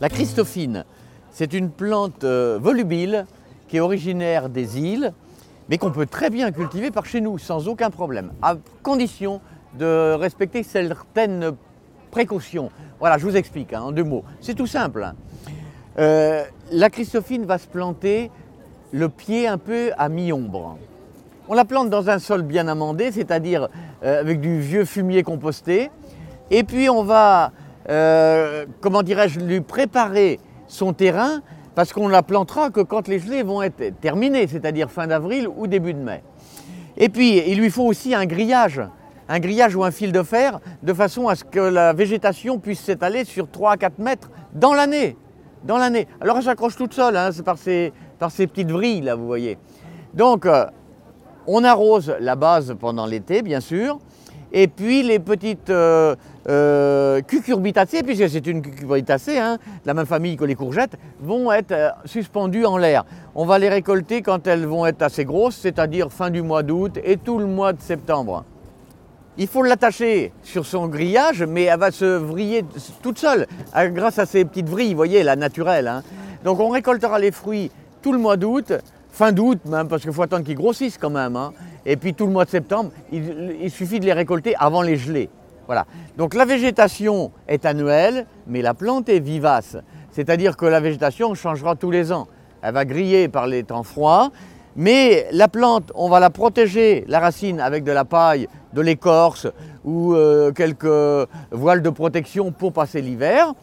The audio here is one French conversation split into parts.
La Christophine, c'est une plante euh, volubile qui est originaire des îles, mais qu'on peut très bien cultiver par chez nous sans aucun problème, à condition de respecter certaines précautions. Voilà, je vous explique hein, en deux mots. C'est tout simple. hein. Euh, la Christophine va se planter le pied un peu à mi-ombre. On la plante dans un sol bien amendé, c'est-à-dire euh, avec du vieux fumier composté. Et puis on va, euh, comment dirais-je, lui préparer son terrain parce qu'on la plantera que quand les gelées vont être terminées, c'est-à-dire fin d'avril ou début de mai. Et puis il lui faut aussi un grillage, un grillage ou un fil de fer, de façon à ce que la végétation puisse s'étaler sur 3 à 4 mètres dans l'année. Dans l'année. Alors elle s'accroche toute seule, hein, c'est par ces, par petites vrilles là, vous voyez. Donc euh, on arrose la base pendant l'été, bien sûr. Et puis les petites euh, euh, cucurbitacées, puisque c'est une cucurbitacée, hein, de la même famille que les courgettes, vont être euh, suspendues en l'air. On va les récolter quand elles vont être assez grosses, c'est-à-dire fin du mois d'août et tout le mois de septembre. Il faut l'attacher sur son grillage, mais elle va se vriller toute seule, grâce à ces petites vrilles, vous voyez, la naturelle. hein. Donc on récoltera les fruits tout le mois d'août, fin d'août même, parce qu'il faut attendre qu'ils grossissent quand même. hein. Et puis tout le mois de septembre, il, suffit de les récolter avant les gelées. Voilà. Donc la végétation est annuelle, mais la plante est vivace. C'est-à-dire que la végétation changera tous les ans. Elle va griller par les temps froids, mais la plante, on va la protéger, la racine, avec de la paille, de l'écorce ou euh, quelques voiles de protection pour passer l'hiver.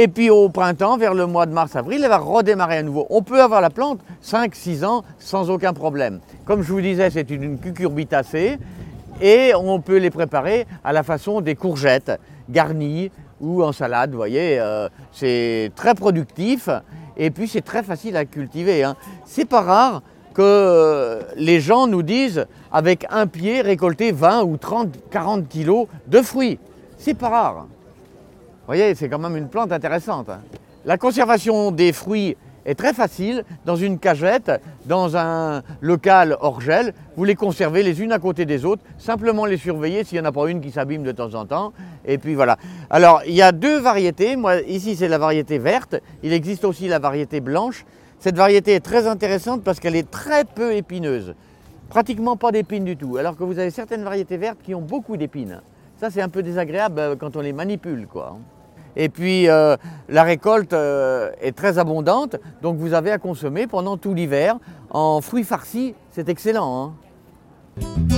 Et puis au printemps, vers le mois de mars-avril, elle va redémarrer à nouveau. On peut avoir la plante 5-6 ans sans aucun problème. Comme je vous disais, c'est une cucurbitacée et on peut les préparer à la façon des courgettes garnies ou en salade, vous voyez. euh, c'est très productif et puis c'est très facile à cultiver. hein. C'est pas rare que euh, les gens nous disent avec un pied récolter 20 ou 30, 40 kilos de fruits. C'est pas rare. Voyez, c'est quand même une plante intéressante. hein. La conservation des fruits est très facile dans une cagette, dans un local hors gel. Vous les conservez les unes à côté des autres, simplement les surveiller s'il n'y en a pas une qui s'abîme de temps en temps. Et puis voilà. Alors, il y a deux variétés. Moi, ici, c'est la variété verte. Il existe aussi la variété blanche. Cette variété est très intéressante parce qu'elle est très peu épineuse. Pratiquement pas d'épines du tout. Alors que vous avez certaines variétés vertes qui ont beaucoup d'épines. Ça, c'est un peu désagréable euh, quand on les manipule, quoi. Et puis euh, la récolte euh, est très abondante, donc vous avez à consommer pendant tout l'hiver. En fruits farcis, c'est excellent. hein.